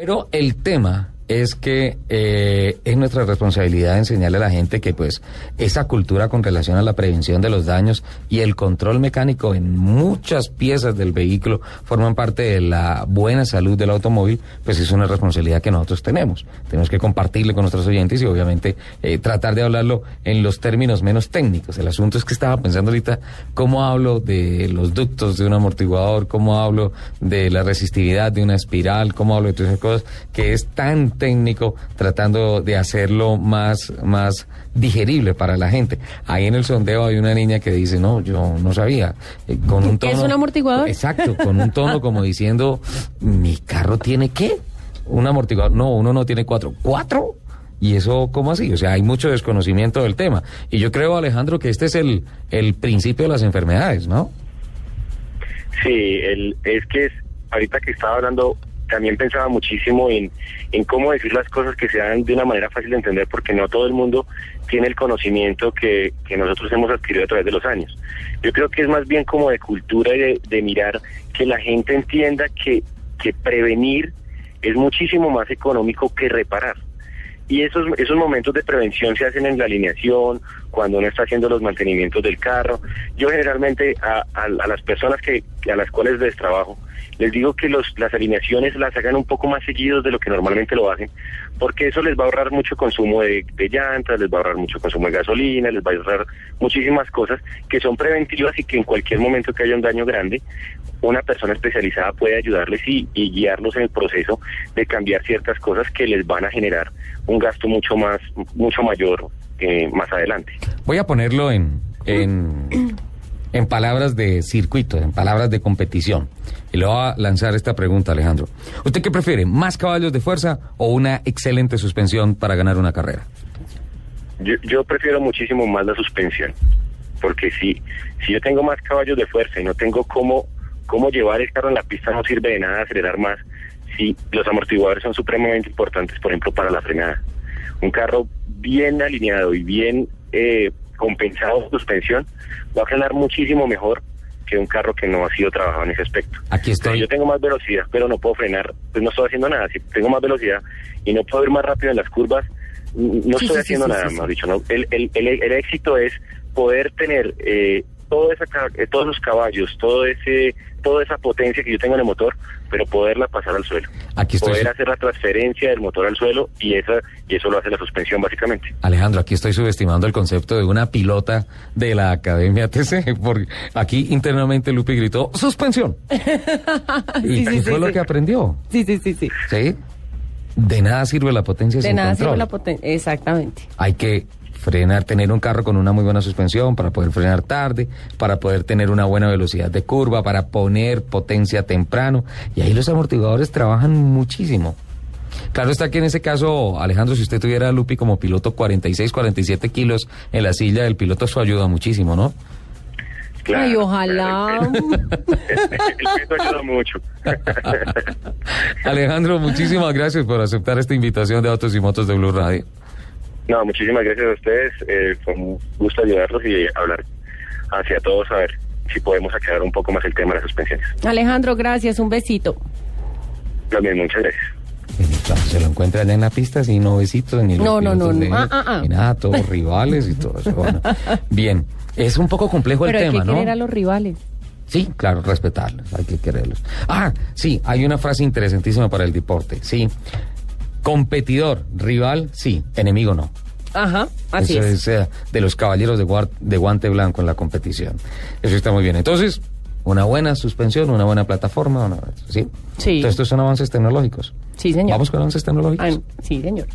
Pero el tema es que eh, es nuestra responsabilidad enseñarle a la gente que pues esa cultura con relación a la prevención de los daños y el control mecánico en muchas piezas del vehículo forman parte de la buena salud del automóvil, pues es una responsabilidad que nosotros tenemos. Tenemos que compartirle con nuestros oyentes y obviamente eh, tratar de hablarlo en los términos menos técnicos. El asunto es que estaba pensando ahorita cómo hablo de los ductos de un amortiguador, cómo hablo de la resistividad de una espiral, cómo hablo de todas esas cosas que es tan técnico tratando de hacerlo más, más digerible para la gente. Ahí en el sondeo hay una niña que dice, no, yo no sabía. Eh, con un tono, ¿Es un amortiguador? Exacto, con un tono como diciendo, ¿mi carro tiene qué? Un amortiguador. No, uno no tiene cuatro. ¿Cuatro? ¿Y eso cómo así? O sea, hay mucho desconocimiento del tema. Y yo creo, Alejandro, que este es el, el principio de las enfermedades, ¿no? Sí, el, es que es, ahorita que estaba hablando también pensaba muchísimo en, en cómo decir las cosas que sean de una manera fácil de entender, porque no todo el mundo tiene el conocimiento que, que nosotros hemos adquirido a través de los años. Yo creo que es más bien como de cultura y de, de mirar que la gente entienda que, que prevenir es muchísimo más económico que reparar. Y esos, esos momentos de prevención se hacen en la alineación, cuando uno está haciendo los mantenimientos del carro. Yo generalmente a, las personas que, a las cuales les trabajo, les digo que los, las alineaciones las hagan un poco más seguidos de lo que normalmente lo hacen, porque eso les va a ahorrar mucho consumo de, de llantas, les va a ahorrar mucho consumo de gasolina, les va a ahorrar muchísimas cosas que son preventivas y que en cualquier momento que haya un daño grande, una persona especializada puede ayudarles y, y guiarlos en el proceso de cambiar ciertas cosas que les van a generar un gasto mucho más, mucho mayor eh, más adelante. Voy a ponerlo en, en, en palabras de circuito, en palabras de competición. Y le voy a lanzar esta pregunta, Alejandro. ¿Usted qué prefiere, más caballos de fuerza o una excelente suspensión para ganar una carrera? Yo, yo prefiero muchísimo más la suspensión, porque si, si yo tengo más caballos de fuerza y no tengo cómo, cómo llevar el carro en la pista, no sirve de nada acelerar más. Si los amortiguadores son supremamente importantes, por ejemplo, para la frenada. Un carro bien alineado y bien eh, compensado en suspensión va a frenar muchísimo mejor que un carro que no ha sido trabajado en ese aspecto. Aquí estoy. Si yo tengo más velocidad, pero no puedo frenar, pues no estoy haciendo nada. Si tengo más velocidad y no puedo ir más rápido en las curvas, no Sí, estoy sí, haciendo sí, nada, sí, sí. mejor dicho. ¿no? El, el, el, el éxito es poder tener eh, toda esa, eh, todos los caballos, todo ese, toda esa potencia que yo tengo en el motor, pero poderla pasar al suelo. Aquí estoy. Poder hacer la transferencia del motor al suelo y esa y eso lo hace la suspensión básicamente. Alejandro, aquí estoy subestimando el concepto de una pilota de la Academia TC, porque aquí internamente Lupi gritó ¡suspensión! ¿Y Sí, fue lo sí. que aprendió? Sí, sí, sí, sí. ¿Sí? De nada sirve la potencia De sin nada control. sirve la potencia. Exactamente. Hay que frenar, tener un carro con una muy buena suspensión para poder frenar tarde, para poder tener una buena velocidad de curva, para poner potencia temprano. Y ahí los amortiguadores trabajan muchísimo. Claro está que en ese caso, Alejandro, si usted tuviera a Lupi como piloto 46, 47 kilos en la silla del piloto, eso ayuda muchísimo, ¿no? Ay, ojalá. El, el peso ayuda mucho. Alejandro, muchísimas gracias por aceptar esta invitación de Autos y Motos de Blue Radio. No, muchísimas gracias a ustedes. Eh, fue un gusto ayudarlos y hablar hacia todos a ver si podemos aclarar un poco más el tema de las suspensiones. Alejandro, gracias. Un besito. Mismo, muchas gracias. Se lo encuentra allá en la pista sin no besitos ni los No, no, no, no. de Ah, ah, ah. ni nada, todos rivales y todo eso. Bueno, bien, es un poco complejo Pero el hay tema, que ¿no? querer a los rivales. Sí, claro, respetarlos, hay que quererlos. Ah, sí, hay una frase interesantísima para el deporte, sí. Competidor, rival, sí, enemigo no. Ajá, así Eso es. eh, de los caballeros de, guante blanco en la competición. Eso está muy bien. Entonces, una buena suspensión, una buena plataforma, una- ¿sí? Sí. Entonces, estos son avances tecnológicos. Sí, señor. Vamos con avances tecnológicos. Ah, sí, señor.